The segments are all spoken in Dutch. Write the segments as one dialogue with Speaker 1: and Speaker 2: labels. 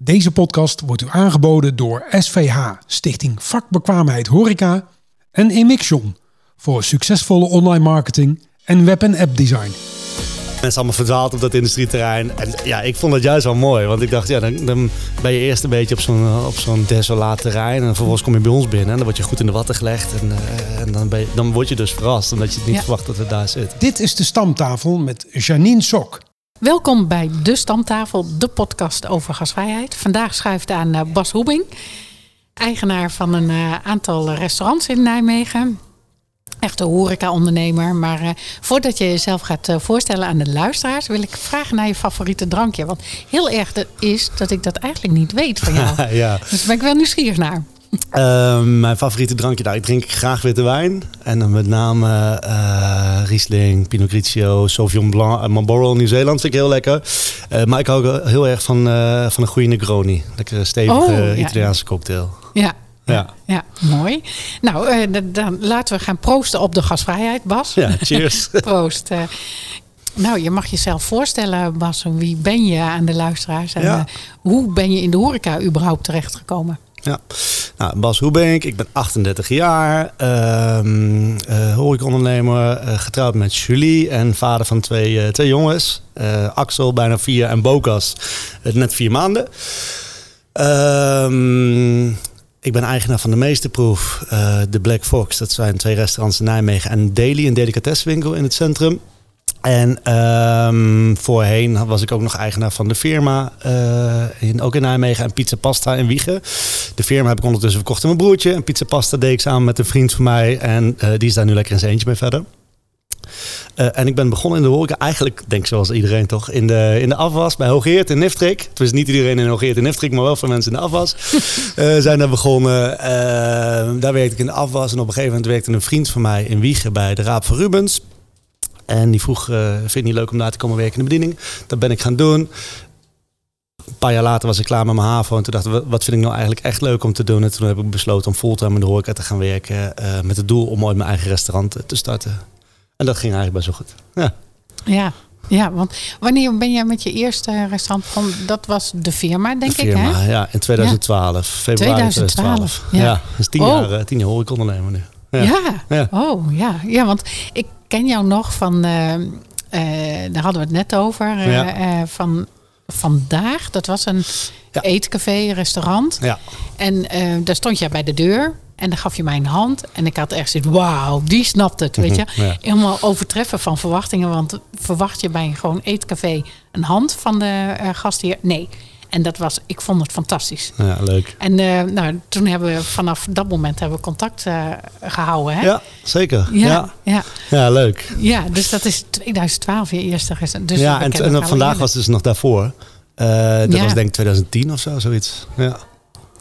Speaker 1: Deze podcast wordt u aangeboden door SVH, Stichting Vakbekwaamheid Horeca en Emixion voor succesvolle online marketing en web- en app design.
Speaker 2: Mensen allemaal verdwaald op dat industrieterrein. En ja, ik vond het juist wel mooi. Want ik dacht, ja, dan, dan ben je eerst een beetje op zo'n, op zo'n desolaat terrein. En vervolgens kom je bij ons binnen. En dan word je goed in de watten gelegd. En, uh, en dan, ben je, dan word je dus verrast. Omdat je het niet
Speaker 3: Ja.
Speaker 2: verwacht dat het daar zit.
Speaker 1: Dit is de stamtafel met Janine Sok.
Speaker 3: Welkom bij De Stamtafel, de podcast over gasvrijheid. Vandaag schuift aan eh, Bas Hoebing, eigenaar van een eh, aantal restaurants in Nijmegen. Echte horeca-ondernemer. Maar eh, voordat je jezelf gaat voorstellen aan de luisteraars, wil ik vragen naar je favoriete drankje. Want heel erg is dat ik dat eigenlijk niet weet van jou.
Speaker 2: ja.
Speaker 3: Dus daar ben ik wel nieuwsgierig naar.
Speaker 2: Ehm, mijn favoriete drankje, nou, ik drink graag witte wijn. En dan met name Riesling, Pinot Grigio, Sauvignon Blanc en Marlborough Nieuw-Zeeland vind ik heel lekker. Eh, maar ik hou ook heel erg van, eh, van een goede Negroni. Lekkere stevige
Speaker 3: Oh, ja.
Speaker 2: Italiaanse cocktail.
Speaker 3: Ja.
Speaker 2: Ja.
Speaker 3: Ja, mooi. Nou, eh, dan laten we gaan proosten op de gasvrijheid, Bas.
Speaker 2: Ja, cheers.
Speaker 3: Proost. eh. nou, je mag jezelf voorstellen, Bas. Wie ben je aan de luisteraars? En
Speaker 2: Ja.
Speaker 3: eh, hoe ben je in de horeca überhaupt terechtgekomen?
Speaker 2: Ja, nou, Bas Hoebenk, ik ben 38 jaar, ehm eh, horecaondernemer, eh, getrouwd met Julie en vader van twee, eh, twee jongens. Axel, bijna vier, en Bokas, net vier maanden. Ehm, ik ben eigenaar van de Meesterproef, de Black Fox. Dat zijn twee restaurants in Nijmegen en Daily, een delicatessenwinkel in het centrum. En ehm, voorheen was ik ook nog eigenaar van de firma, eh, in, ook in Nijmegen, en Pizza Pasta in Wiegen. De firma heb ik ondertussen verkocht aan mijn broertje. En Pizza Pasta deed ik samen met een vriend van mij. En eh, die is daar nu lekker in zijn eentje mee verder. Eh, en ik ben begonnen in de horeca, eigenlijk denk ik zoals iedereen toch, in de, in de afwas bij Hogeert in Niftrik. Het was niet iedereen in Hogeert in Niftrik, maar wel veel mensen in de afwas. Zijn daar begonnen. Daar werkte ik in de afwas. En op een gegeven moment werkte een vriend van mij in Wiegen bij de Raap van Rubens. En die vroeg, eh, vind je het niet leuk om daar te komen werken in de bediening? Dat ben ik gaan doen. Een paar jaar later was ik klaar met mijn HAVO. En toen dacht ik, wat- vind ik nou eigenlijk echt leuk om te doen? En toen heb ik besloten om fulltime in de horeca te gaan werken. eh, met het doel om ooit mijn eigen restaurant eh, te starten. En dat ging eigenlijk best wel goed. Ja.
Speaker 3: Ja, ja want wanneer ben jij met je eerste restaurant begonnen? Dat was de firma, denk
Speaker 2: de
Speaker 3: ik,
Speaker 2: firma,
Speaker 3: hè?
Speaker 2: ja, in 2012. Februari
Speaker 3: 2012,
Speaker 2: 2012.
Speaker 3: ja.
Speaker 2: Ja, dat is tien
Speaker 3: Oh.
Speaker 2: jaar, tien jaar horecaondernemer nu.
Speaker 3: Ja.
Speaker 2: Ja. Ja.
Speaker 3: Oh, ja. Ja, want ik ken jou nog van... eh, eh, daar hadden we het net over. eh,
Speaker 2: Ja.
Speaker 3: van vandaag. Dat was een
Speaker 2: Ja.
Speaker 3: eetcafé, restaurant.
Speaker 2: Ja.
Speaker 3: En daar stond jij bij de deur. En dan gaf je mij een hand. En ik had echt zoiets, wauw, die snapt het, weet je.
Speaker 2: Mhm, ja.
Speaker 3: Helemaal overtreffen van verwachtingen. Want verwacht je bij een gewoon eetcafé een hand van de eh, gastheer? Nee. En dat was, ik vond het fantastisch.
Speaker 2: ja, leuk.
Speaker 3: En eh, nou, toen hebben we vanaf dat moment hebben we contact eh, gehouden. Hè?
Speaker 2: Ja, zeker.
Speaker 3: Ja,
Speaker 2: Ja,
Speaker 3: ja.
Speaker 2: ja. leuk.
Speaker 3: ja, dus dat is 2012 je eerste restaurant. Dus
Speaker 2: ja, en, en vandaag was het dus nog daarvoor. Eh, dat
Speaker 3: Ja.
Speaker 2: was denk ik 2010 of zo, zoiets. Ja.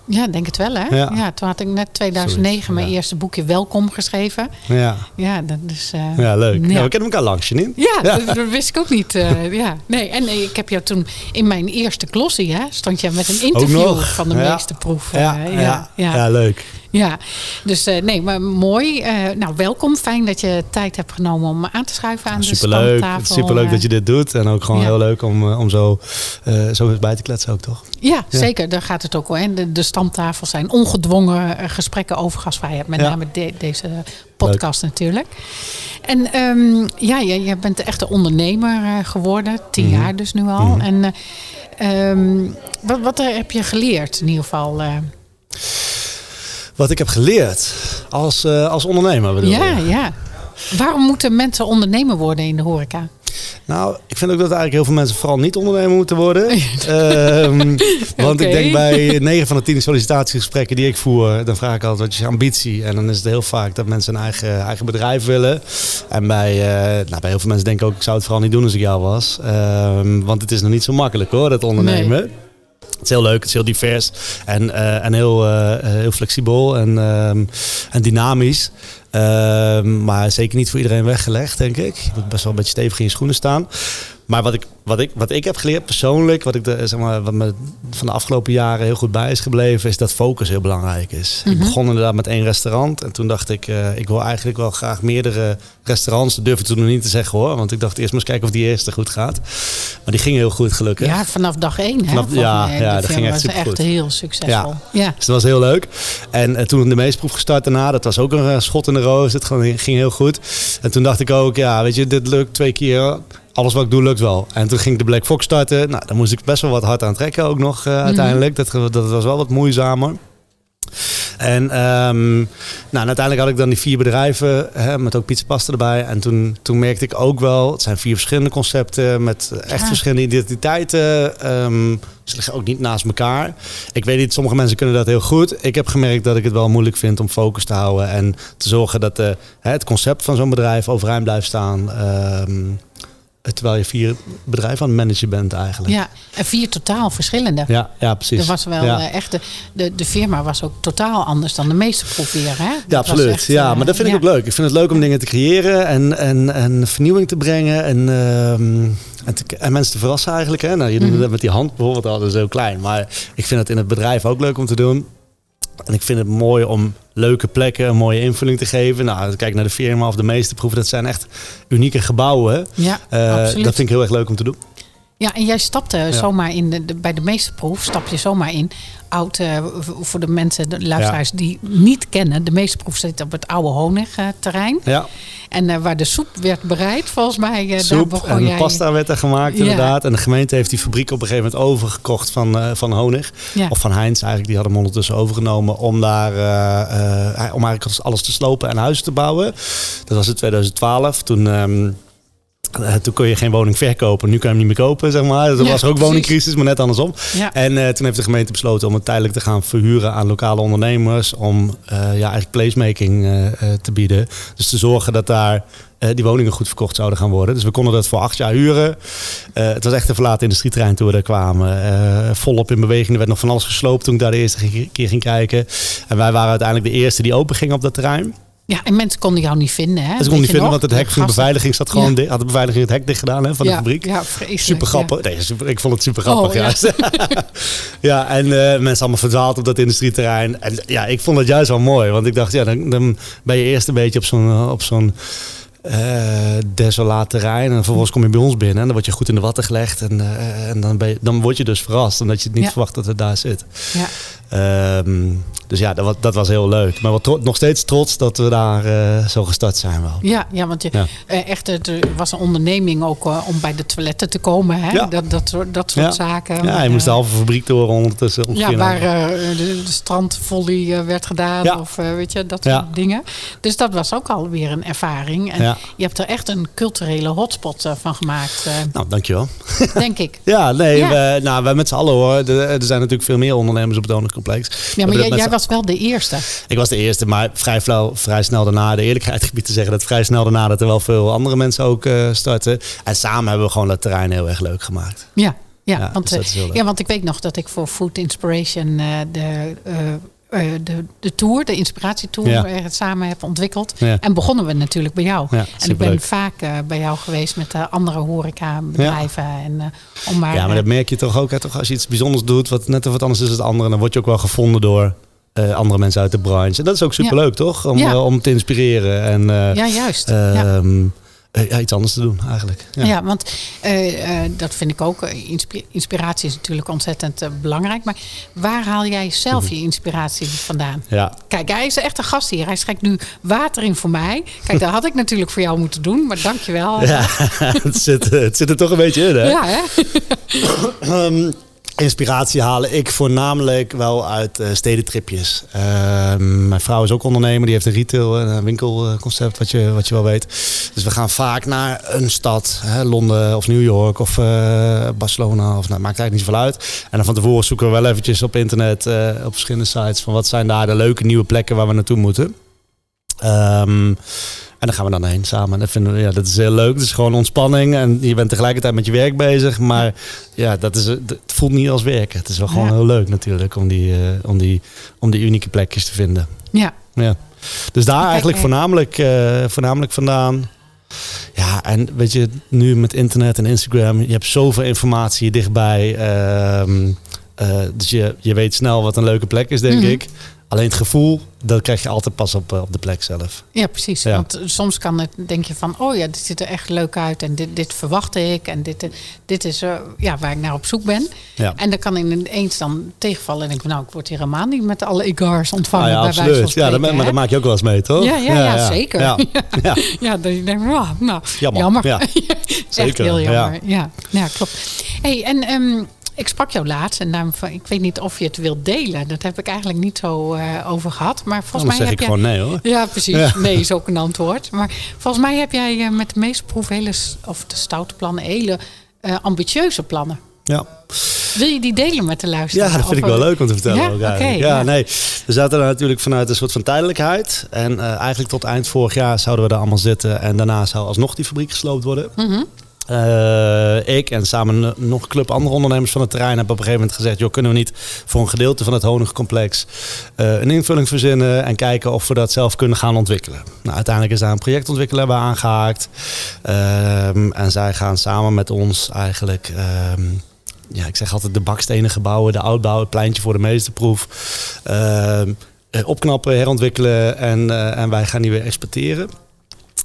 Speaker 3: Ja, denk het wel hè. Ja.
Speaker 2: Ja.
Speaker 3: toen had ik net 2009
Speaker 2: Zoiets,
Speaker 3: mijn
Speaker 2: ja.
Speaker 3: eerste boekje Welkom geschreven.
Speaker 2: Ja.
Speaker 3: Ja, dat is... eh,
Speaker 2: ja, leuk.
Speaker 3: Ja.
Speaker 2: We kennen elkaar langs, Janine.
Speaker 3: Ja, Dat, dat wist ik ook niet. eh, ja. nee, en eh, ik heb jou toen in mijn eerste klossie, hè, stond je met een interview van de meesterproef.
Speaker 2: ja, ja.
Speaker 3: ja,
Speaker 2: leuk.
Speaker 3: Ja, dus eh, nee, maar mooi. Eh, nou, welkom. Fijn dat je tijd hebt genomen om aan te schuiven aan de
Speaker 2: Superleuk.
Speaker 3: stamtafel.
Speaker 2: Superleuk
Speaker 3: eh.
Speaker 2: dat je dit doet. En ook gewoon
Speaker 3: Ja.
Speaker 2: heel leuk om, eh, om zo, eh, zo bij te kletsen ook, toch?
Speaker 3: Ja, zeker. Daar gaat het ook in. De, de stamtafels zijn ongedwongen eh, gesprekken over gasvrijheid. Met
Speaker 2: Ja.
Speaker 3: name de- deze podcast natuurlijk. En ehm, ja, je, je bent echt een ondernemer eh, geworden. Tien
Speaker 2: Mhm.
Speaker 3: jaar dus nu al. En eh, ehm, wat, wat heb je geleerd in ieder geval?
Speaker 2: Wat ik heb geleerd als, eh, als ondernemer, bedoel
Speaker 3: ja,
Speaker 2: je?
Speaker 3: ja. Waarom moeten mensen ondernemer worden in de horeca?
Speaker 2: Nou, ik vind ook dat eigenlijk heel veel mensen vooral niet ondernemer moeten worden. Ehm, want ik denk bij 9 van de 10 sollicitatiegesprekken die ik voer, dan vraag ik altijd wat is je ambitie. En dan is het heel vaak dat mensen een eigen, eigen bedrijf willen. En bij, eh, nou, bij heel veel mensen denken ook, ik zou het vooral niet doen als ik jou was. Ehm, want het is nog niet zo makkelijk hoor, dat ondernemen. Het is heel leuk, het is heel divers en, eh, en heel, eh, heel flexibel en, ehm, en dynamisch. Ehm, maar zeker niet voor iedereen weggelegd, denk ik. Je moet best wel een beetje stevig in je schoenen staan. Maar wat ik, wat, ik, wat ik heb geleerd persoonlijk, wat, ik de, zeg maar, wat me van de afgelopen jaren heel goed bij is gebleven, is dat focus heel belangrijk is. Ik
Speaker 3: Mhm.
Speaker 2: begon inderdaad met één restaurant en toen dacht ik, eh, ik wil eigenlijk wel graag meerdere restaurants. Dat durf ik toen nog niet te zeggen hoor, want ik dacht eerst maar eens kijken of die eerste goed gaat. Maar die ging heel goed gelukkig.
Speaker 3: Ja, vanaf dag één. Hè,
Speaker 2: Vanaf-
Speaker 3: volgens
Speaker 2: ja, ja, dat ging echt
Speaker 3: was
Speaker 2: supergoed.
Speaker 3: echt heel succesvol. Ja.
Speaker 2: Dus dat was heel leuk. En eh, toen de meestproef gestart daarna, dat was ook een eh, schot in de roos. Het ging heel goed. En toen dacht ik ook, ja, weet je, dit lukt twee keer. Alles wat ik doe lukt wel. En toen ging ik de Black Fox starten. Nou, dan moest ik best wel wat hard aan trekken ook nog eh, uiteindelijk. Dat, dat was wel wat moeizamer. En ehm, nou, en uiteindelijk had ik dan die vier bedrijven hè, met ook pizza pasta erbij. En toen, toen merkte ik ook wel, het zijn vier verschillende concepten met echt
Speaker 3: Ja.
Speaker 2: verschillende identiteiten. Ehm, ze liggen ook niet naast elkaar. Ik weet niet, sommige mensen kunnen dat heel goed. Ik heb gemerkt dat ik het wel moeilijk vind om focus te houden en te zorgen dat de, hè, het concept van zo'n bedrijf overeind blijft staan. Ehm, terwijl je vier bedrijven aan het managen bent eigenlijk.
Speaker 3: ja, en vier totaal verschillende.
Speaker 2: ja, ja, precies.
Speaker 3: Er was wel
Speaker 2: Ja.
Speaker 3: eh, echt de, de, de firma was ook totaal anders dan de meeste proefweer. Hè? Dat
Speaker 2: Ja, absoluut.
Speaker 3: echt,
Speaker 2: ja,
Speaker 3: eh,
Speaker 2: maar dat vind
Speaker 3: ja.
Speaker 2: ik ook leuk. Ik vind het leuk om dingen te creëren en, en, en vernieuwing te brengen en, ehm, en, te- en mensen te verrassen eigenlijk. Hè? Nou, je doet
Speaker 3: Mhm.
Speaker 2: het met die hand bijvoorbeeld al, dat is heel klein. Maar ik vind het in het bedrijf ook leuk om te doen. En ik vind het mooi om leuke plekken een mooie invulling te geven. Nou, kijk naar de firma of de meeste proeven. Dat zijn echt unieke gebouwen.
Speaker 3: Ja,
Speaker 2: Eh,
Speaker 3: absoluut.
Speaker 2: dat vind ik heel erg leuk om te doen.
Speaker 3: Ja, en jij stapte
Speaker 2: Ja.
Speaker 3: zomaar in, de, de- bij de meeste proef stap je zomaar in. Oud, eh, voor de mensen, de luisteraars die niet kennen. De meeste proef zit op het oude honigterrein.
Speaker 2: Ja,
Speaker 3: En eh, waar de soep werd bereid, volgens mij, eh, daar
Speaker 2: soep
Speaker 3: begon
Speaker 2: en
Speaker 3: jij...
Speaker 2: pasta werd er gemaakt inderdaad. En de gemeente heeft die fabriek op een gegeven moment overgekocht van, van Honig.
Speaker 3: Ja.
Speaker 2: Of van Heinz eigenlijk, die hadden hem ondertussen overgenomen om daar om eigenlijk alles te slopen en huizen te bouwen. Dat was in 2012. Toen, ehm, eh, toen kon je geen woning verkopen. Nu kan je hem niet meer kopen, zeg maar. Er
Speaker 3: Ja,
Speaker 2: was er ook
Speaker 3: precies.
Speaker 2: woningcrisis, maar net andersom.
Speaker 3: Ja.
Speaker 2: En eh, toen heeft de gemeente besloten om het tijdelijk te gaan verhuren aan lokale ondernemers. Om eh, ja, eigenlijk placemaking te bieden. Dus te zorgen dat daar die woningen goed verkocht zouden gaan worden. Dus we konden dat voor acht jaar huren. Het was echt een verlaten industrieterrein toen we daar kwamen. Volop in beweging. Er werd nog van alles gesloopt toen ik daar de eerste keer ging kijken. En wij waren uiteindelijk de eerste die open ging op dat terrein.
Speaker 3: Ja, en mensen konden jou niet vinden. Hè?
Speaker 2: Dat
Speaker 3: Weet
Speaker 2: kon niet vinden,
Speaker 3: nog?
Speaker 2: want het hek van de beveiliging zat gewoon
Speaker 3: Ja.
Speaker 2: Had de beveiliging het hek dicht gedaan hè, van de fabriek.
Speaker 3: Ja, vreselijk.
Speaker 2: Super grappig. Nee, super, ik vond het super grappig
Speaker 3: Oh, ja.
Speaker 2: juist. ja, en eh, mensen allemaal verdwaald op dat industrieterrein. En ja, ik vond het juist wel mooi. Want ik dacht, ja, dan, dan ben je eerst een beetje op zo'n eh, op zo'n eh, desolaat terrein. En vervolgens kom je bij ons binnen en dan word je goed in de watten gelegd. En, en dan, ben je, dan word je dus verrast. Omdat je het niet verwacht dat het daar zit.
Speaker 3: Ja.
Speaker 2: Ehm, dus ja, dat was, dat was heel leuk. Maar tro- nog steeds trots dat we daar eh, zo gestart zijn wel.
Speaker 3: Ja, ja, want je,
Speaker 2: Ja.
Speaker 3: eh, echt, het was een onderneming ook eh, om bij de toiletten te komen. Hè?
Speaker 2: Ja.
Speaker 3: Dat, dat, soort- dat soort
Speaker 2: Ja.
Speaker 3: zaken.
Speaker 2: Ja, je moest de
Speaker 3: Eh,
Speaker 2: halve fabriek door ondertussen.
Speaker 3: Ja, waar eh, de, de strandvolley eh, werd gedaan of eh, weet je, dat soort dingen. Dus dat was ook alweer een ervaring. En je hebt er echt een culturele hotspot eh, van gemaakt, eh,
Speaker 2: Nou, dankjewel.
Speaker 3: denk ik.
Speaker 2: Ja, nee. We, nou, wij met z'n allen hoor. Er, er zijn natuurlijk veel meer ondernemers op het Honigcomplex. We
Speaker 3: Ja, maar jij, was wel de eerste.
Speaker 2: Ik was de eerste, maar vrij, flauw, vrij snel daarna, de eerlijkheid gebied te zeggen, dat vrij snel daarna dat er wel veel andere mensen ook eh, starten. En samen hebben we gewoon dat terrein heel erg leuk gemaakt.
Speaker 3: Ja, ja,
Speaker 2: Ja,
Speaker 3: want,
Speaker 2: dus
Speaker 3: eh, ja want ik weet nog dat ik voor Food Inspiration eh, de, de, de tour, de inspiratietour,
Speaker 2: Ja.
Speaker 3: samen heb ontwikkeld.
Speaker 2: Ja.
Speaker 3: En begonnen we natuurlijk bij jou.
Speaker 2: Ja,
Speaker 3: en ik ben vaak bij jou geweest met de andere horecabedrijven. En, eh, om maar,
Speaker 2: ja, maar dat merk je toch ook. Hè, toch, als je iets bijzonders doet, wat net of wat anders is het andere, dan word je ook wel gevonden door eh, andere mensen uit de branche. En dat is ook superleuk, toch? Om, eh, om te inspireren en eh,
Speaker 3: ja, juist.
Speaker 2: ehm, eh, ja, iets anders te doen eigenlijk. Ja.
Speaker 3: Ja, want dat vind ik ook. inspi- Inspiratie is natuurlijk ontzettend belangrijk. Maar waar haal jij zelf je inspiratie vandaan?
Speaker 2: ja.
Speaker 3: Kijk, hij is echt een gast hier. Hij schenkt nu water in voor mij. Kijk, dat had ik natuurlijk voor jou moeten doen. Maar dankjewel.
Speaker 2: Ja, het, zit, het zit er toch een beetje in, hè?
Speaker 3: Ja, hè?
Speaker 2: Ehm, inspiratie halen ik voornamelijk wel uit eh, stedentripjes. Ehm, mijn vrouw is ook ondernemer, die heeft een retail en een winkelconcept, wat je, wat je wel weet. Dus we gaan vaak naar een stad, hè, Londen of New York of eh, Barcelona, of nou, maakt eigenlijk niet zoveel uit. En dan van tevoren zoeken we wel eventjes op internet, eh, op verschillende sites, van wat zijn daar de leuke nieuwe plekken waar we naartoe moeten. Ehm, en dan gaan we dan heen samen. En Dat, vinden we, ja, dat is heel leuk. Het is gewoon ontspanning. En je bent tegelijkertijd met je werk bezig. Maar ja, dat is, het voelt niet als werken. Het is wel gewoon
Speaker 3: Ja.
Speaker 2: heel leuk natuurlijk om die, eh, om, die, om die unieke plekjes te vinden.
Speaker 3: Ja.
Speaker 2: Ja. Dus daar eigenlijk
Speaker 3: eh,
Speaker 2: voornamelijk, eh, voornamelijk vandaan. Ja, en weet je, nu met internet en Instagram, je hebt zoveel informatie dichtbij. ehm, eh, dus je, je weet snel wat een leuke plek is, denk
Speaker 3: Mhm.
Speaker 2: ik. Alleen het gevoel, dat krijg je altijd pas op, eh, op de plek zelf.
Speaker 3: Ja, precies.
Speaker 2: Ja.
Speaker 3: Want soms kan het, denk je van, oh ja, dit ziet er echt leuk uit en dit, dit verwacht ik en dit, dit is eh, ja, waar ik naar op zoek ben.
Speaker 2: Ja.
Speaker 3: En dan kan ineens dan tegenvallen en denk ik, nou, ik word hier helemaal niet met alle egars ontvangen
Speaker 2: Ah ja,
Speaker 3: bij wijze van
Speaker 2: absoluut. Ja,
Speaker 3: spreken.
Speaker 2: dat, maar dat maak je ook wel eens mee, toch?
Speaker 3: Ja, ja, ja, zeker.
Speaker 2: Ja, ja.
Speaker 3: Ja, dan denk ik, nou, nou
Speaker 2: Jammer.
Speaker 3: jammer.
Speaker 2: Ja.
Speaker 3: Echt
Speaker 2: Zeker,
Speaker 3: heel
Speaker 2: ja.
Speaker 3: jammer. Ja, ja, klopt. Hey, en ehm, ik sprak jou laatst en daarom, van- ik weet niet of je het wilt delen. Dat heb ik eigenlijk niet zo eh, over gehad. Maar volgens
Speaker 2: Anders
Speaker 3: mij
Speaker 2: zeg
Speaker 3: heb
Speaker 2: ik
Speaker 3: jij...
Speaker 2: gewoon nee hoor.
Speaker 3: Ja, precies.
Speaker 2: Ja.
Speaker 3: Nee is ook een antwoord. Maar volgens mij heb jij eh, met de meeste proeven hele, of de stoute plannen, hele eh, ambitieuze plannen.
Speaker 2: Ja.
Speaker 3: Wil je die delen met de luisteraar?
Speaker 2: Ja, dat vind ik wel leuk om te vertellen.
Speaker 3: Ja?
Speaker 2: ook ja,
Speaker 3: ja.
Speaker 2: nee. We zaten er natuurlijk vanuit een soort van tijdelijkheid. En eigenlijk tot eind vorig jaar zouden we daar allemaal zitten. En daarna zou alsnog die fabriek gesloopt worden.
Speaker 3: mhm.
Speaker 2: Eh, ik en samen nog een club andere ondernemers van het terrein hebben op een gegeven moment gezegd: joh, kunnen we niet voor een gedeelte van het honingcomplex eh, een invulling verzinnen en kijken of we dat zelf kunnen gaan ontwikkelen. Nou, uiteindelijk is daar een projectontwikkelaar bij aangehaakt. Ehm, en zij gaan samen met ons eigenlijk. ehm, ja, ik zeg altijd de bakstenen gebouwen, de oudbouw, het pleintje voor de meesterproef. ehm, eh, opknappen, herontwikkelen en, en wij gaan die weer exporteren.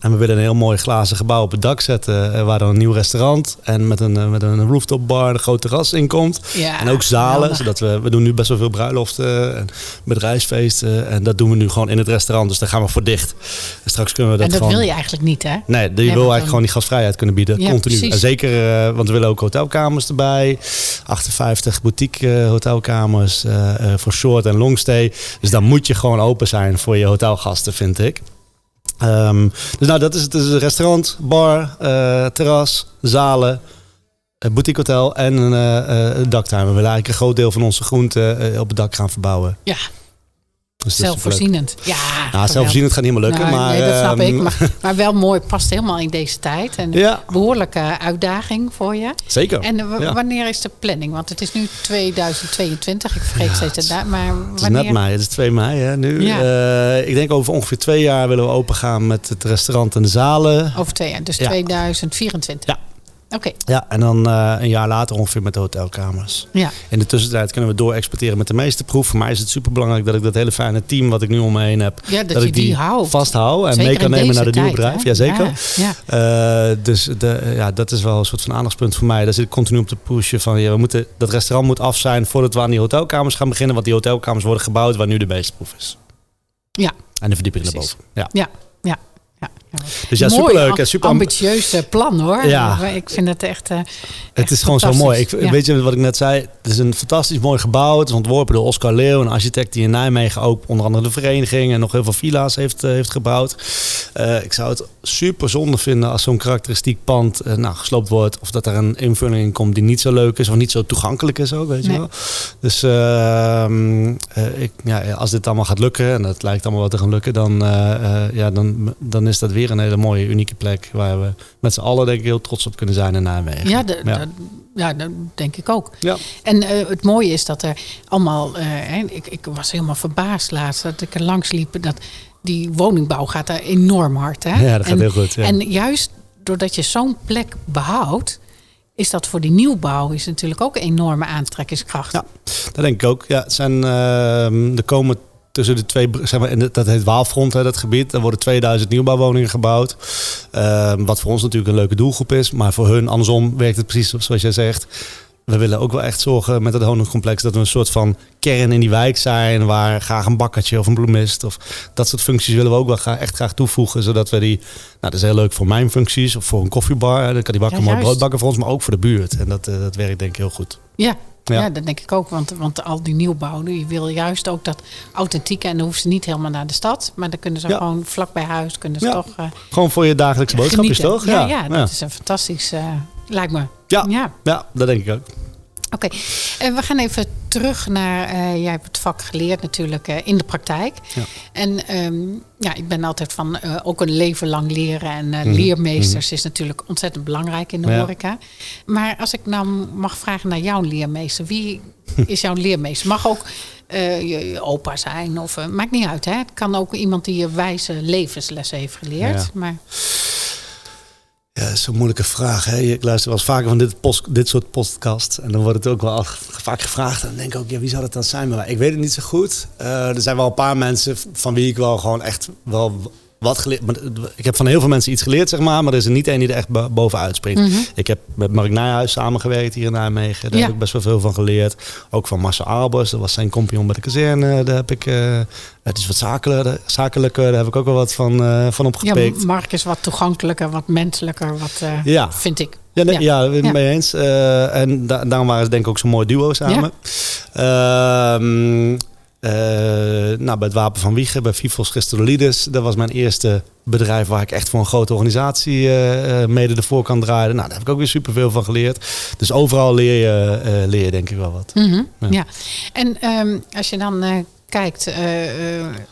Speaker 2: En we willen een heel mooi glazen gebouw op het dak zetten. eh, waar dan een nieuw restaurant en met een, eh, met een rooftop bar een groot terras in komt.
Speaker 3: Ja,
Speaker 2: en ook zalen. Zodat we, we doen nu best wel veel bruiloften en bedrijfsfeesten. En dat doen we nu gewoon in het restaurant. Dus daar gaan we voor dicht. En straks kunnen we dat
Speaker 3: En dat
Speaker 2: gewoon...
Speaker 3: wil je eigenlijk niet, hè?
Speaker 2: Nee, je wil eigenlijk
Speaker 3: dan-
Speaker 2: gewoon die gasvrijheid kunnen bieden.
Speaker 3: Ja,
Speaker 2: continu.
Speaker 3: precies.
Speaker 2: En zeker, eh, want we willen ook hotelkamers erbij. 58 boutique hotelkamers voor short en long stay. Dus dan moet je gewoon open zijn voor je hotelgasten, vind ik. Ehm, dus nou, dat is het. Een restaurant, bar, eh, terras, zalen, een boutique hotel en een eh, eh, daktuin. We willen eigenlijk een groot deel van onze groenten op het dak gaan verbouwen.
Speaker 3: Ja,
Speaker 2: Dus
Speaker 3: zelfvoorzienend. Ja,
Speaker 2: Nou, zelfvoorzienend gaat niet helemaal lukken,
Speaker 3: Nee,
Speaker 2: maar...
Speaker 3: nee, dat snap ik.
Speaker 2: ehm,
Speaker 3: Maar, maar wel mooi, past helemaal in deze tijd. En
Speaker 2: Ja,
Speaker 3: behoorlijke uitdaging voor je.
Speaker 2: zeker.
Speaker 3: En eh,
Speaker 2: Ja.
Speaker 3: wanneer is de planning? Want het is nu 2022. Ik vergeet
Speaker 2: Ja,
Speaker 3: steeds
Speaker 2: het
Speaker 3: datum. Maar
Speaker 2: Het is net mei, het is 2 mei hè, nu.
Speaker 3: Ja.
Speaker 2: Eh, ik denk over ongeveer twee jaar willen we open gaan met het restaurant en de zalen.
Speaker 3: Over twee jaar, dus
Speaker 2: Ja.
Speaker 3: 2024.
Speaker 2: Ja.
Speaker 3: Oké,
Speaker 2: Ja, en dan eh, een jaar later ongeveer met de hotelkamers.
Speaker 3: ja.
Speaker 2: In de tussentijd kunnen we door exporteren met de meeste proef. Voor mij is het superbelangrijk dat ik dat hele fijne team wat ik nu om me heen heb,
Speaker 3: ja, dat,
Speaker 2: ik
Speaker 3: die,
Speaker 2: die
Speaker 3: houdt.
Speaker 2: vasthoud en
Speaker 3: Zeker
Speaker 2: mee kan nemen naar de nieuwe bedrijf. Jazeker.
Speaker 3: Ja, ja.
Speaker 2: Eh, dus de, ja, dat is wel een soort van aandachtspunt voor mij. Daar zit ik continu op te pushen van ja, we moeten, dat restaurant moet af zijn voordat we aan die hotelkamers gaan beginnen. Want die hotelkamers worden gebouwd waar nu de meeste proef is.
Speaker 3: Ja.
Speaker 2: En de verdieping. Ja.
Speaker 3: Ja, ja, ja.
Speaker 2: Dus ja,
Speaker 3: Mooi,
Speaker 2: superleuk. super amb-
Speaker 3: ambitieus eh, plan hoor.
Speaker 2: Ja.
Speaker 3: Ik vind het echt. eh,
Speaker 2: Het
Speaker 3: echt
Speaker 2: is gewoon zo mooi. Ik,
Speaker 3: Ja.
Speaker 2: Weet je wat ik net zei? Het is een fantastisch mooi gebouw. Het is ontworpen door Oscar Leeuw, een architect die in Nijmegen ook onder andere de vereniging en nog heel veel villa's heeft, eh, heeft gebouwd. Ik zou het super zonde vinden als zo'n karakteristiek pand nou, gesloopt wordt. Of dat er een invulling in komt die niet zo leuk is of niet zo toegankelijk is ook, weet je wel. Dus ehm, eh, ik, ja, als dit allemaal gaat lukken, en dat lijkt allemaal wat te gaan lukken, dan, ja, dan, dan is dat weer een hele mooie, unieke plek waar we met z'n allen denk ik heel trots op kunnen zijn in Nijmegen.
Speaker 3: Ja, de,
Speaker 2: Ja.
Speaker 3: Dat, ja, dat denk ik ook.
Speaker 2: Ja.
Speaker 3: En eh, het mooie is dat er allemaal. hè, ik, ik was helemaal verbaasd laatst dat ik er langs liep. Dat die woningbouw gaat daar enorm hard. Hè?
Speaker 2: Ja, dat gaat
Speaker 3: en,
Speaker 2: heel goed. Ja.
Speaker 3: En juist doordat je zo'n plek behoudt. Is dat voor die nieuwbouw is natuurlijk ook een enorme aantrekkingskracht.
Speaker 2: Ja. Dat denk ik ook. Ja, het zijn, ehm, er komen tussen de twee, zeg maar, in de- dat heet Waalfront, hè, dat gebied. Er worden 2000 nieuwbouwwoningen gebouwd. Ehm, wat voor ons natuurlijk een leuke doelgroep is. Maar voor hun, andersom, werkt het precies zoals jij zegt. We willen ook wel echt zorgen met het honingcomplex dat we een soort van kern in die wijk zijn. Waar graag een bakkertje of een bloemist of dat soort functies willen we ook wel graag, echt graag toevoegen. Zodat we die, nou dat is heel leuk voor mijn functies of voor een koffiebar. Dan kan die bakker
Speaker 3: Ja,
Speaker 2: mooi brood bakken voor ons, maar ook voor de buurt. En dat, eh, dat werkt denk ik heel goed.
Speaker 3: Ja,
Speaker 2: Ja.
Speaker 3: ja. dat denk ik ook. Want, want al die nieuwbouw, die wil juist ook dat authentieke. En dan hoeven ze niet helemaal naar de stad. Maar dan kunnen ze
Speaker 2: Ja.
Speaker 3: gewoon vlak bij huis. Kunnen ze
Speaker 2: Ja.
Speaker 3: toch uh,
Speaker 2: Gewoon voor je dagelijkse boodschapjes, toch?
Speaker 3: Ja, ja, dat is een fantastisch, eh, lijkt me.
Speaker 2: Ja.
Speaker 3: ja.
Speaker 2: Ja, dat denk ik ook.
Speaker 3: Oké, En we gaan even terug naar, eh, jij hebt het vak geleerd natuurlijk eh, in de praktijk.
Speaker 2: Ja.
Speaker 3: En ehm, ja, ik ben altijd van eh, ook een leven lang leren. En
Speaker 2: Mhm,
Speaker 3: leermeesters is natuurlijk ontzettend belangrijk in de
Speaker 2: Ja.
Speaker 3: horeca. Maar als ik nou mag vragen naar jouw leermeester. Wie is jouw leermeester? Mag ook je, je opa zijn of maakt niet uit. Hè? Het kan ook iemand die je wijze levenslessen heeft geleerd.
Speaker 2: Ja.
Speaker 3: Maar
Speaker 2: is een moeilijke vraag. Hè? Ik luister wel eens vaker van dit, dit soort podcasts. En dan wordt het ook wel vaak gevraagd. En dan denk ik ook, ja, wie zou dat dan zijn? Maar ik weet het niet zo goed. Uh, er zijn wel een paar mensen van wie ik wel gewoon echt wel wat geleerd. Ik heb van heel veel mensen iets geleerd, zeg maar. Maar er is er niet één die er echt bovenuit springt. Mhm. Ik heb met Mark Nijhuis samengewerkt hier in Nijmegen. Daar heb ik best wel veel van geleerd. Ook van Marcel Albers. Dat was zijn compagnon bij de kazerne. Daar heb ik... Uh, het is wat zakelijker, zakelijker. Daar heb ik ook wel wat van, uh, van opgepikt.
Speaker 3: Ja, Mark is wat toegankelijker, wat menselijker. Wat, uh, ja. vind ik.
Speaker 2: Ja, nee, ja. ja, mee eens. en da daarom waren ze denk ik ook zo'n mooi duo samen. Ehm, uh, nou, bij het Wapen van Wiegen, bij Vivos Christolides. Dat was mijn eerste bedrijf waar ik echt voor een grote organisatie uh, mede de voorkant draaide. Nou, daar heb ik ook weer superveel van geleerd. Dus overal leer je, leer je denk ik wel wat.
Speaker 3: Mm ja. ja. En um, als je dan kijkt, uh,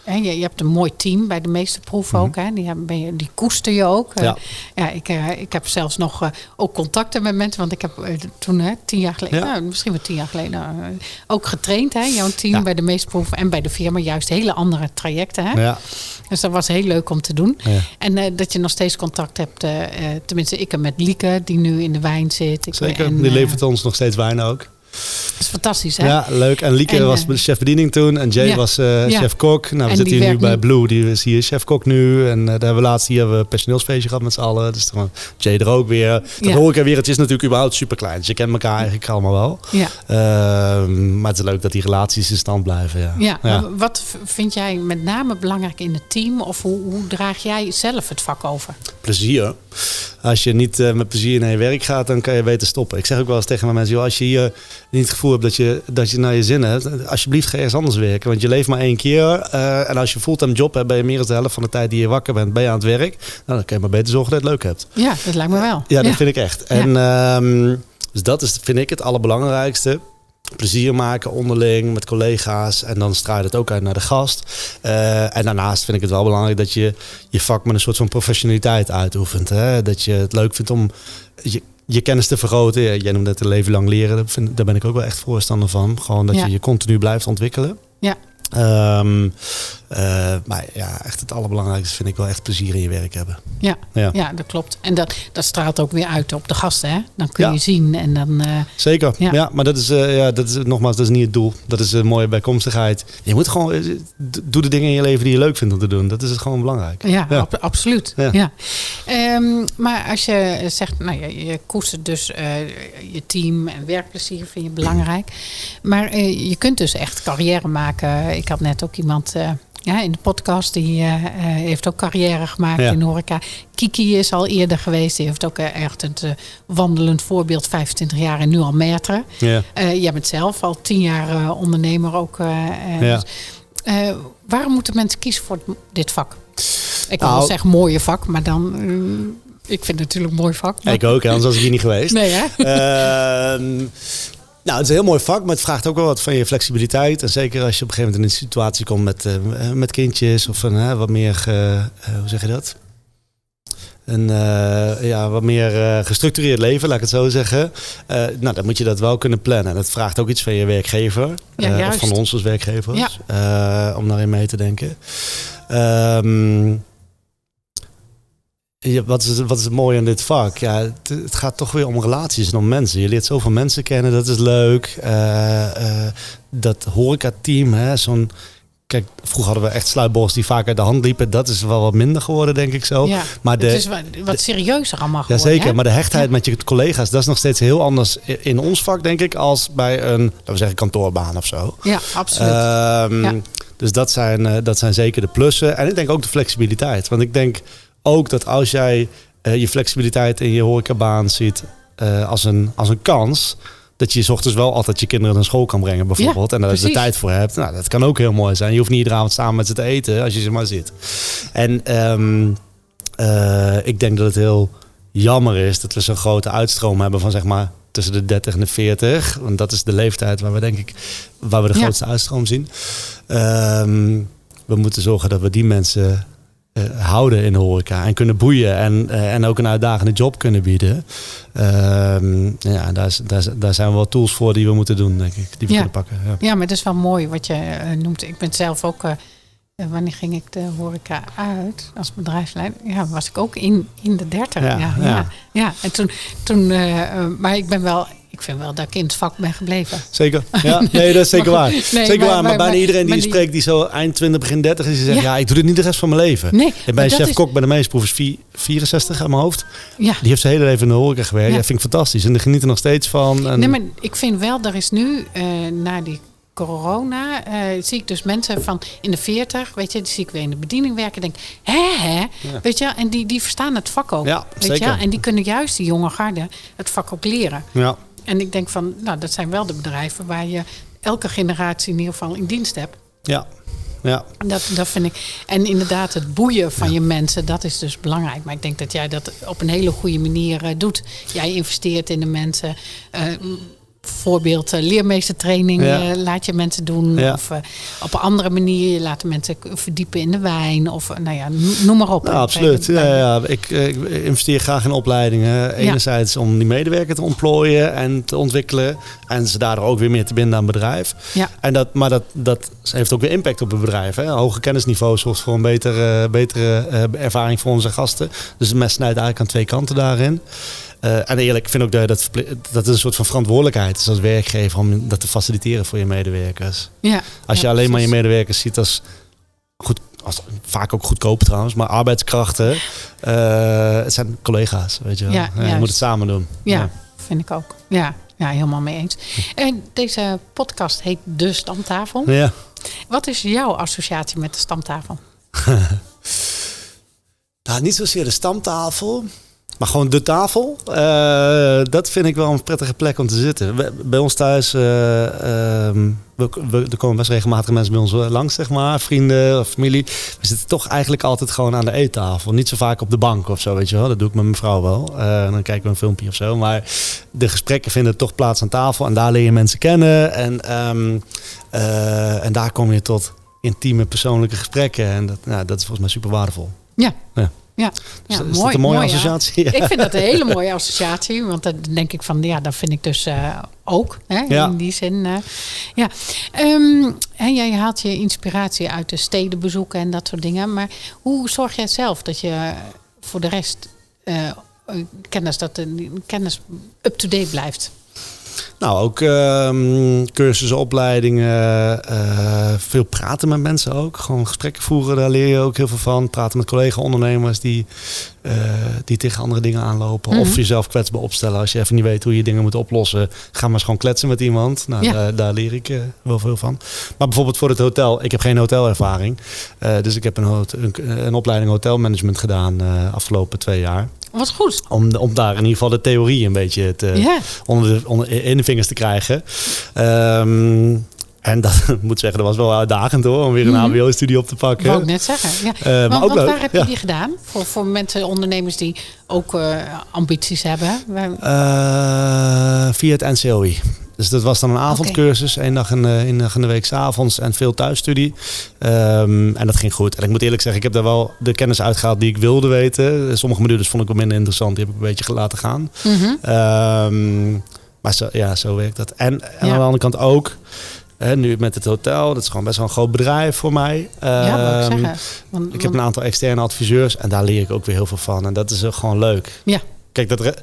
Speaker 3: je, je, hebt een mooi team bij de meeste proeven mhm. ook. Hè? Die, hebben, je, die koester je ook. Ja. ja, ik, ik heb zelfs nog ook contacten met mensen. Want ik heb toen, hè, tien jaar geleden, nou, misschien wel tien jaar geleden, ook getraind. Hè, jouw team bij de meeste proeven en bij de firma. Juist hele andere trajecten. Hè? Ja. Dus dat was heel leuk om te doen. En dat je nog steeds contact hebt, tenminste ik heb met Lieke, die nu in de wijn zit. Ik,
Speaker 2: Zeker, en, die levert ons nog steeds wijn ook.
Speaker 3: Dat is fantastisch, hè?
Speaker 2: Ja, leuk. En Lieke was uh, chef bediening toen. En Jay was uh, chef kok. Nou, we zitten hier nu bij Blue. Die is hier chef kok nu. En uh, daar hebben we laatst hier hebben we personeelsfeestje gehad met z'n allen. Dus dan Jay er ook weer. Dat hoor ik er weer. Het is natuurlijk überhaupt super klein. Dus je kent elkaar eigenlijk allemaal wel. Ja. Ehm, maar het is leuk dat die relaties in stand blijven. Ja.
Speaker 3: ja. Wat vind jij met name belangrijk in het team? Of hoe, hoe draag jij zelf het vak over?
Speaker 2: Plezier. Als je niet met plezier naar je werk gaat, dan kan je beter stoppen. Ik zeg ook wel eens tegen mijn mensen, joh, als je hier niet het gevoel hebt dat je, dat je naar je zin hebt, alsjeblieft ga ergens anders werken. Want je leeft maar één keer. Uh, en als je fulltime job hebt, ben je meer dan de helft van de tijd die je wakker bent, ben je aan het werk. Nou, dan kun je maar beter zorgen dat je het leuk hebt.
Speaker 3: Ja, dat lijkt me wel.
Speaker 2: Ja, dat vind ik echt. En um, dus dat is, vind ik, het allerbelangrijkste plezier maken onderling met collega's. En dan straalt het ook uit naar de gast. Uh, en daarnaast vind ik het wel belangrijk dat je je vak met een soort van professionaliteit uitoefent. Hè? Dat je het leuk vindt om je, je kennis te vergroten. Jij noemde het een leven lang leren. Daar ben ik ook wel echt voorstander van. Gewoon dat je je continu blijft ontwikkelen.
Speaker 3: Ja.
Speaker 2: Um, uh, maar ja, echt het allerbelangrijkste vind ik wel echt plezier in je werk hebben.
Speaker 3: Ja, ja. ja dat klopt. En dat, dat straalt ook weer uit op de gasten. Hè? Dan kun je zien en dan... Uh,
Speaker 2: Zeker, ja. ja. maar dat is, uh, ja, dat is nogmaals, dat is niet het doel. Dat is een mooie bijkomstigheid. Je moet gewoon, doe de dingen in je leven die je leuk vindt om te doen. Dat is het gewoon belangrijk.
Speaker 3: Ja, ab absoluut. Ja. Um, maar als je zegt, nou ja, je koestert dus je team en werkplezier vind je belangrijk. Maar je kunt dus echt carrière maken. Ik had net ook iemand ja, in de podcast. Die uh, heeft ook carrière gemaakt in horeca. Kiki is al eerder geweest. Die heeft ook echt een uh, wandelend voorbeeld. 25 jaar en nu al maître. Ja. jij bent zelf al 10 jaar ondernemer ook. Ja. Dus, waarom moeten mensen kiezen voor dit vak? Ik wil nou, zeggen mooie vak, maar dan... ik vind het natuurlijk een mooi vak.
Speaker 2: Ik ook, anders was ik hier niet geweest.
Speaker 3: Nee, hè?
Speaker 2: Nou, het is een heel mooi vak, maar het vraagt ook wel wat van je flexibiliteit. En zeker als je op een gegeven moment in een situatie komt met, uh, met kindjes of een uh, wat meer, uh, hoe zeg je dat? Een ja, wat meer gestructureerd leven, laat ik het zo zeggen. nou, dan moet je dat wel kunnen plannen. Dat vraagt ook iets van je werkgever. Ja, of van ons als werkgevers. Ja. om daarin mee te denken. Um, ja, wat, is, wat is het mooie aan dit vak? Ja, het, het, gaat toch weer om relaties en om mensen. Je leert zoveel mensen kennen, dat is leuk. Uh, uh, dat horeca-team, zo'n... Kijk, vroeger hadden we echt sluitbos die vaak uit de hand liepen. Dat is wel wat minder geworden, denk ik zo.
Speaker 3: Ja, maar de, het is wat, serieuzer allemaal geworden.
Speaker 2: Jazeker, hè? maar de hechtheid met je collega's... dat is nog steeds heel anders in ons vak, denk ik... als bij een, laten we zeggen, kantoorbaan of zo.
Speaker 3: Ja, absoluut. Um, ja.
Speaker 2: Dus dat zijn, uh, dat zijn zeker de plussen. En ik denk ook de flexibiliteit. Want ik denk ook dat als jij uh, je flexibiliteit in je horecabaan ziet uh, als, een, als een kans, dat je s ochtends wel altijd je kinderen naar school kan brengen bijvoorbeeld. Ja, en daar je de tijd voor hebt. Nou, dat kan ook heel mooi zijn. Je hoeft niet iedere avond samen met ze te eten als je ze maar zit. En um, uh, ik denk dat het heel jammer is dat we zo'n grote uitstroom hebben van zeg maar tussen de 30 en de 40. Want dat is de leeftijd waar we denk ik waar we de grootste uitstroom zien. Um, we moeten zorgen dat we die mensen houden in de horeca en kunnen boeien en, uh, en ook een uitdagende job kunnen bieden. Uh, ja, daar, daar, daar zijn wel tools voor die we moeten doen, denk ik, die we
Speaker 3: ja.
Speaker 2: kunnen pakken. Ja.
Speaker 3: ja, maar het is wel mooi wat je uh, noemt. Ik ben zelf ook eh, wanneer ging ik de horeca uit als bedrijfsleider? Ja, was ik ook in, in de dertig.
Speaker 2: Ja,
Speaker 3: Ja, ja, en toen, toen eh, eh, maar ik ben wel, ik vind wel dat ik in het vak ben gebleven.
Speaker 2: Zeker. Ja, nee, dat is zeker waar.
Speaker 3: nee,
Speaker 2: zeker
Speaker 3: maar-
Speaker 2: waar. Maar,
Speaker 3: maar-
Speaker 2: bijna iedereen die je spreekt die zo eind 20, begin 30 is, die zegt, ja.
Speaker 3: Ja.
Speaker 2: ik doe dit niet de rest van mijn leven.
Speaker 3: Nee,
Speaker 2: En bij chef
Speaker 3: is-
Speaker 2: kok bij de meestproef is vi- 64 aan mijn hoofd.
Speaker 3: Ja.
Speaker 2: Die heeft zijn hele leven in de horeca gewerkt.
Speaker 3: Ja.
Speaker 2: Dat vind ik fantastisch. En die genieten er nog steeds van. En
Speaker 3: Nee, maar ik vind wel, er is nu eh, na die corona, eh, zie ik dus mensen van in de 40, weet je, die zie ik weer in de bediening werken. Denk, hè, hè, weet je, en die, die verstaan het vak ook.
Speaker 2: Ja,
Speaker 3: weet
Speaker 2: zeker.
Speaker 3: Je? En die kunnen juist, die jonge garde, het vak ook leren.
Speaker 2: ja.
Speaker 3: En ik denk van, nou, dat zijn wel de bedrijven waar je elke generatie in ieder geval in dienst hebt.
Speaker 2: Ja. Ja.
Speaker 3: Dat, dat vind ik. En inderdaad, het boeien van je mensen, dat is dus belangrijk. Maar ik denk dat jij dat op een hele goede manier eh, doet. Jij investeert in de mensen. Eh, voorbeeld eh, leermeestertraining
Speaker 2: Ja.
Speaker 3: eh, laat je mensen doen.
Speaker 2: Ja.
Speaker 3: Of eh, op een andere manier, je laat de mensen verdiepen in de wijn. Of nou ja, no- noem maar op.
Speaker 2: Nou, absoluut. Ja, ja. Ik, ik investeer graag in opleidingen. Enerzijds om die medewerker te ontplooien en te ontwikkelen. En ze daardoor ook weer meer te binden aan het bedrijf.
Speaker 3: Ja.
Speaker 2: En dat, maar dat, dat heeft ook weer impact op het bedrijf. Hè. Hoge kennisniveau zorgt voor een betere, betere ervaring voor onze gasten. Dus het mes snijdt eigenlijk aan twee kanten daarin. Eh, en eerlijk, ik vind ook dat dat, dat het een soort van verantwoordelijkheid is als werkgever om dat te faciliteren voor je medewerkers.
Speaker 3: ja.
Speaker 2: Als je
Speaker 3: Ja,
Speaker 2: alleen maar je medewerkers ziet als goed, als, vaak ook goedkoop trouwens, maar arbeidskrachten, eh, het zijn collega's, weet je wel.
Speaker 3: Ja,
Speaker 2: Ja, je moet het samen doen.
Speaker 3: Ja, vind ik ook. Ja, ja, helemaal mee eens. En deze podcast heet De Stamtafel.
Speaker 2: Ja. ja.
Speaker 3: Wat is jouw associatie met de stamtafel?
Speaker 2: Nou, niet zozeer de stamtafel, maar gewoon de tafel. Eh, dat vind ik wel een prettige plek om te zitten. Bij ons thuis, eh, ehm, we, we, er komen best regelmatig mensen bij ons langs, zeg maar. Vrienden of familie. We zitten toch eigenlijk altijd gewoon aan de eettafel. Niet zo vaak op de bank of zo, weet je wel. Dat doe ik met mijn vrouw wel. Eh, dan kijken we een filmpje of zo. Maar de gesprekken vinden toch plaats aan tafel. En daar leer je mensen kennen. En, ehm, eh, en daar kom je tot intieme persoonlijke gesprekken. En dat, nou, dat is volgens mij super waardevol.
Speaker 3: Ja.
Speaker 2: Ja.
Speaker 3: Ja,
Speaker 2: Is,
Speaker 3: ja
Speaker 2: dat- is dat een mooie associatie? Ja.
Speaker 3: Ik vind dat een hele mooie associatie. Want dan denk ik van, ja, dat vind ik dus eh, ook. Hè,
Speaker 2: Ja.
Speaker 3: In die zin. eh, ja. Ehm, en jij haalt je inspiratie uit de stedenbezoeken en dat soort dingen. Maar hoe zorg jij zelf dat je voor de rest eh, kennis, dat de kennis up-to-date blijft?
Speaker 2: Nou, ook ehm, cursussen, opleidingen, eh, veel praten met mensen ook. Gewoon gesprekken voeren, daar leer je ook heel veel van. Praten met collega-ondernemers die, eh, die tegen andere dingen aanlopen. Of
Speaker 3: Mhm.
Speaker 2: jezelf kwetsbaar opstellen als je even niet weet hoe je dingen moet oplossen. Ga maar eens gewoon kletsen met iemand. Nou,
Speaker 3: Ja.
Speaker 2: daar, daar leer ik eh, wel veel van. Maar bijvoorbeeld voor het hotel. Ik heb geen hotelervaring. Dus ik heb een, een, een opleiding hotelmanagement gedaan de afgelopen twee jaar.
Speaker 3: Wat goed.
Speaker 2: Om, om daar in ieder geval de theorie een beetje te, onder de, onder, in de vingers te krijgen. Ehm, en dat moet zeggen, dat was wel uitdagend hoor, om weer een
Speaker 3: Mhm.
Speaker 2: HBO-studie op te pakken.
Speaker 3: Wou ik net zeggen. Ja.
Speaker 2: Eh, maar
Speaker 3: want
Speaker 2: ook
Speaker 3: want waar heb je
Speaker 2: ja.
Speaker 3: die gedaan? Voor, voor mensen, ondernemers die ook eh, ambities hebben.
Speaker 2: Eh, via het NCOI. Dus dat was dan een avondcursus, één dag in één dag in de week 's avonds en veel thuisstudie. Ehm, en dat ging goed. En ik moet eerlijk zeggen, ik heb daar wel de kennis uitgehaald die ik wilde weten. Sommige modules vond ik wel minder interessant, die heb ik een beetje laten gaan.
Speaker 3: Mhm.
Speaker 2: Ehm, maar zo, ja, zo werkt dat. En, en
Speaker 3: Ja.
Speaker 2: aan de andere kant ook, hè, nu met het hotel, dat is gewoon best wel een groot bedrijf voor mij.
Speaker 3: ja, ik
Speaker 2: Ehm,
Speaker 3: zeggen. Want,
Speaker 2: ik heb een aantal externe adviseurs en daar leer ik ook weer heel veel van. En dat is ook gewoon leuk.
Speaker 3: Ja.
Speaker 2: Kijk, dat re-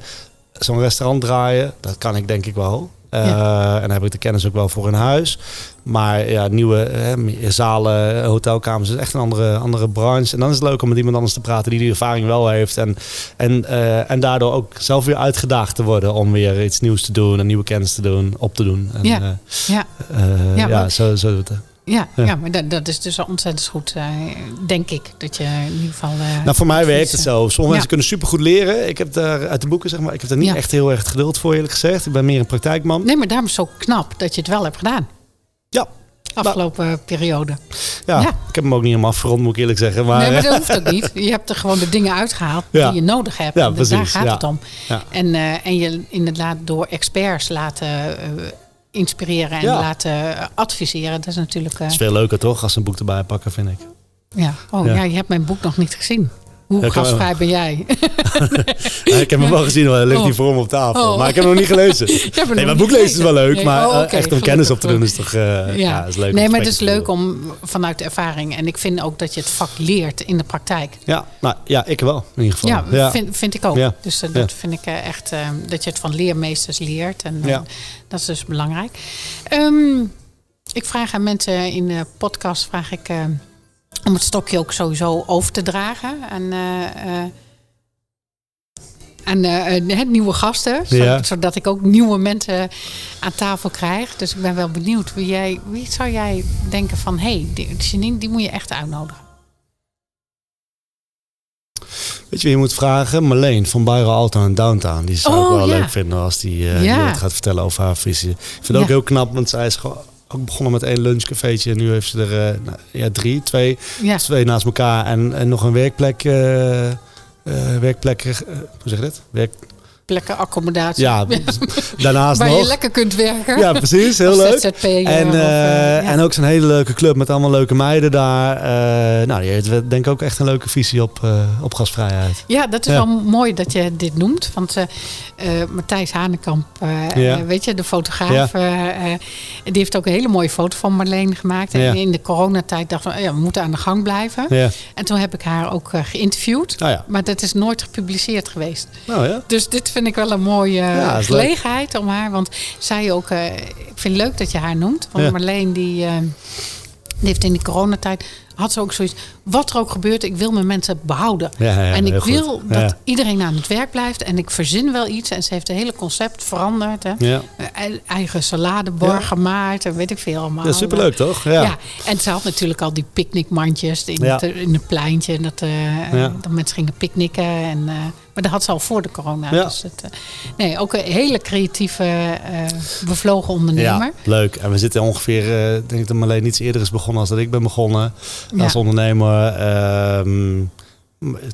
Speaker 2: zo'n restaurant draaien, dat kan ik denk ik wel. Eh, En daar heb ik de kennis ook wel voor in huis. Maar ja, nieuwe meer zalen, hotelkamers is echt een andere, andere branche. En dan is het leuk om met iemand anders te praten die die ervaring wel heeft. En, en, eh, en daardoor ook zelf weer uitgedaagd te worden om weer iets nieuws te doen. En nieuwe kennis te doen, op te doen. En,
Speaker 3: Ja.
Speaker 2: eh,
Speaker 3: ja, Ja,
Speaker 2: ja, zo, zo.
Speaker 3: Ja,
Speaker 2: Ja.
Speaker 3: ja. maar dat, dat is dus ontzettend goed, eh, denk ik. Dat je in ieder geval... eh,
Speaker 2: Nou, voor mij werkt het
Speaker 3: eh,
Speaker 2: zo. Sommige
Speaker 3: Ja.
Speaker 2: mensen kunnen supergoed leren. Ik heb daar uit de boeken, zeg maar, ik heb daar niet
Speaker 3: Ja.
Speaker 2: echt heel erg geduld voor, eerlijk gezegd. Ik ben meer een praktijkman.
Speaker 3: Nee, maar daarom is het zo knap dat je het wel hebt gedaan.
Speaker 2: Ja.
Speaker 3: Afgelopen periode.
Speaker 2: Ja,
Speaker 3: Ja.
Speaker 2: ik heb hem ook niet helemaal afgerond, moet ik eerlijk zeggen. Maar,
Speaker 3: nee, maar dat hoeft ook niet. Je hebt er gewoon de dingen uitgehaald
Speaker 2: Ja.
Speaker 3: die je nodig hebt.
Speaker 2: Ja,
Speaker 3: En Daar gaat het om. En, en je inderdaad door experts laten inspireren en
Speaker 2: Ja.
Speaker 3: laten eh, adviseren. Dat is natuurlijk... eh,
Speaker 2: het is veel leuker toch, als ze een boek erbij pakken, vind ik.
Speaker 3: ja. Oh
Speaker 2: Ja.
Speaker 3: ja. je hebt mijn boek nog niet gezien. Hoe
Speaker 2: Ja,
Speaker 3: gastvrij ben jij?
Speaker 2: Ja, ik heb hem wel gezien, hij ligt
Speaker 3: Oh.
Speaker 2: hier voor me op tafel.
Speaker 3: Oh.
Speaker 2: Maar ik heb hem nog niet gelezen. Nee, maar
Speaker 3: niet
Speaker 2: boek lezen is wel leuk.
Speaker 3: Nee,
Speaker 2: Maar
Speaker 3: oh,
Speaker 2: eh,
Speaker 3: oké,
Speaker 2: echt om kennis op te doen is toch eh, ja. is leuk.
Speaker 3: nee, maar het is leuk om vanuit de ervaring. En ik vind ook dat je het vak leert in de praktijk.
Speaker 2: Ja, nou, ja, ik wel in ieder geval.
Speaker 3: Ja, Vind, vind ik ook. Dus eh, dat vind ik echt dat je het van leermeesters leert. En dat is dus belangrijk. Ehm, ik vraag aan mensen in de podcast vraag ik, om het stokje ook sowieso over te dragen. En, eh, eh, aan eh, nieuwe gasten.
Speaker 2: Ja.
Speaker 3: Zodat ik ook nieuwe mensen aan tafel krijg. Dus ik ben wel benieuwd. Wie, jij, wie zou jij denken van... hé, hey, die, Janine, die moet je echt uitnodigen.
Speaker 2: Weet je wie je moet vragen? Marleen van Byron Alto en Downtown. Die zou ik
Speaker 3: Oh,
Speaker 2: wel
Speaker 3: ja.
Speaker 2: leuk vinden als die, eh,
Speaker 3: Ja.
Speaker 2: die gaat vertellen over haar visie. Ik vind het ook heel knap, want zij is gewoon ook begonnen met één lunchcafeetje. En nu heeft ze er eh, nou, ja, drie, twee,
Speaker 3: Ja,
Speaker 2: twee naast elkaar. En, en nog een werkplek. eh, eh, werkplek, hoe zeg je dit? Werk,
Speaker 3: plekken accommodatie.
Speaker 2: ja, daarnaast
Speaker 3: Waar
Speaker 2: nog.
Speaker 3: je lekker kunt werken.
Speaker 2: Ja, precies. Heel leuk. En,
Speaker 3: of,
Speaker 2: eh,
Speaker 3: eh, ja.
Speaker 2: en ook zo'n hele leuke club met allemaal leuke meiden daar. Nou, die heeft denk ik ook echt een leuke visie op, op gasvrijheid.
Speaker 3: Ja, dat is
Speaker 2: Ja.
Speaker 3: wel mooi dat je dit noemt. Want Matthijs Hanekamp, weet je, de fotograaf, die heeft ook een hele mooie foto van Marleen gemaakt. En in de coronatijd dachten we, ja, we moeten aan de gang blijven. En toen heb ik haar ook geïnterviewd.
Speaker 2: Ja.
Speaker 3: Maar dat is nooit gepubliceerd geweest.
Speaker 2: Nou ja.
Speaker 3: Dus dit vind ik wel een mooie
Speaker 2: Ja, leuk.
Speaker 3: gelegenheid om haar. Want zij ook, eh, ik vind het leuk dat je haar noemt. Want
Speaker 2: Ja.
Speaker 3: Marleen die, eh, die heeft in die coronatijd had ze ook zoiets. Wat er ook gebeurt, ik wil mijn mensen behouden.
Speaker 2: Ja, ja,
Speaker 3: en ik
Speaker 2: goed.
Speaker 3: wil dat
Speaker 2: Ja.
Speaker 3: iedereen aan het werk blijft. En ik verzin wel iets. En ze heeft het hele concept veranderd. Hè. Eh, Eigen saladebar gemaakt. En weet ik veel allemaal.
Speaker 2: Dat is superleuk, toch? Ja.
Speaker 3: Ja. en ze had natuurlijk al die picknickmandjes in,
Speaker 2: Ja.
Speaker 3: het, in het pleintje. En dat,
Speaker 2: Ja.
Speaker 3: dat mensen gingen picknicken. En, maar dat had ze al voor de corona.
Speaker 2: Ja.
Speaker 3: Dus het, eh, nee, ook een hele creatieve, eh, bevlogen ondernemer.
Speaker 2: Ja, leuk. En we zitten ongeveer, eh, denk ik dat Marleen iets eerder is begonnen als dat ik ben begonnen
Speaker 3: Ja.
Speaker 2: als ondernemer. Ehm,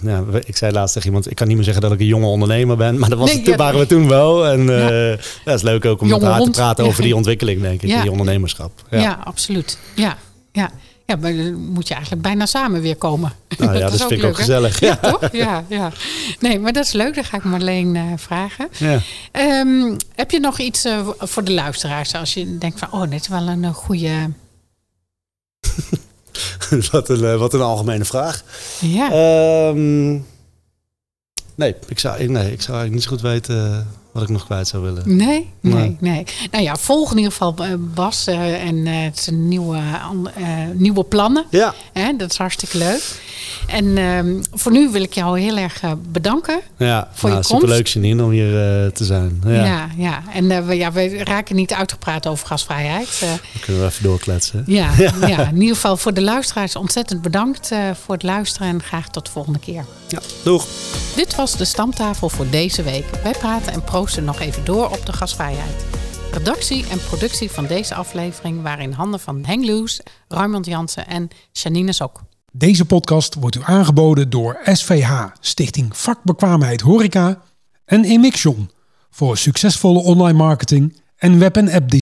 Speaker 2: nou, ik zei laatst tegen iemand, ik kan niet meer zeggen dat ik een jonge ondernemer ben, maar dat was
Speaker 3: Nee,
Speaker 2: het,
Speaker 3: ja.
Speaker 2: waren we toen wel. En eh dat is leuk ook om met haar te praten
Speaker 3: Ja.
Speaker 2: over die ontwikkeling, denk ik,
Speaker 3: Ja.
Speaker 2: die ondernemerschap.
Speaker 3: Ja. absoluut. Ja, ja. Ja, maar dan moet je eigenlijk bijna samen weer komen.
Speaker 2: Nou ja, dat,
Speaker 3: is
Speaker 2: vind ik ook gezellig.
Speaker 3: Ja,
Speaker 2: Ja.
Speaker 3: toch? Ja, ja. Nee, maar dat is leuk. Dan ga ik Marleen eh, vragen.
Speaker 2: Ja.
Speaker 3: Ehm, heb je nog iets eh, voor de luisteraars? Als je denkt van, oh, dit is wel een eh, goede...
Speaker 2: wat, een, wat een algemene vraag.
Speaker 3: Ja.
Speaker 2: Ehm, nee, ik zou, nee, ik zou eigenlijk niet zo goed weten wat ik nog kwijt zou willen.
Speaker 3: Nee, nee,
Speaker 2: Nee.
Speaker 3: nee. Nou ja, volg in ieder geval eh, Bas eh, en het zijn nieuwe, nieuwe plannen.
Speaker 2: Ja,
Speaker 3: Hè? Dat is hartstikke leuk. En ehm, voor nu wil ik jou heel erg bedanken.
Speaker 2: ja.
Speaker 3: Voor je
Speaker 2: nou,
Speaker 3: komst.
Speaker 2: superleuk Janine om hier te zijn. Ja.
Speaker 3: Ja, ja. En we, ja, we raken niet uitgepraat over gasvrijheid.
Speaker 2: Dan kunnen we even doorkletsen.
Speaker 3: ja, ja. in ieder geval voor de luisteraars ontzettend bedankt voor het luisteren. En graag tot de volgende keer.
Speaker 2: Ja, doeg.
Speaker 3: Dit was de stamtafel voor deze week. Wij praten en proosten nog even door op de gasvrijheid. Redactie en productie van deze aflevering waren in handen van Henk Loes, Raymond Jansen en Janine Sok.
Speaker 1: Deze podcast wordt u aangeboden door SVH, Stichting Vakbekwaamheid Horeca en Emixion voor succesvolle online marketing en web- en app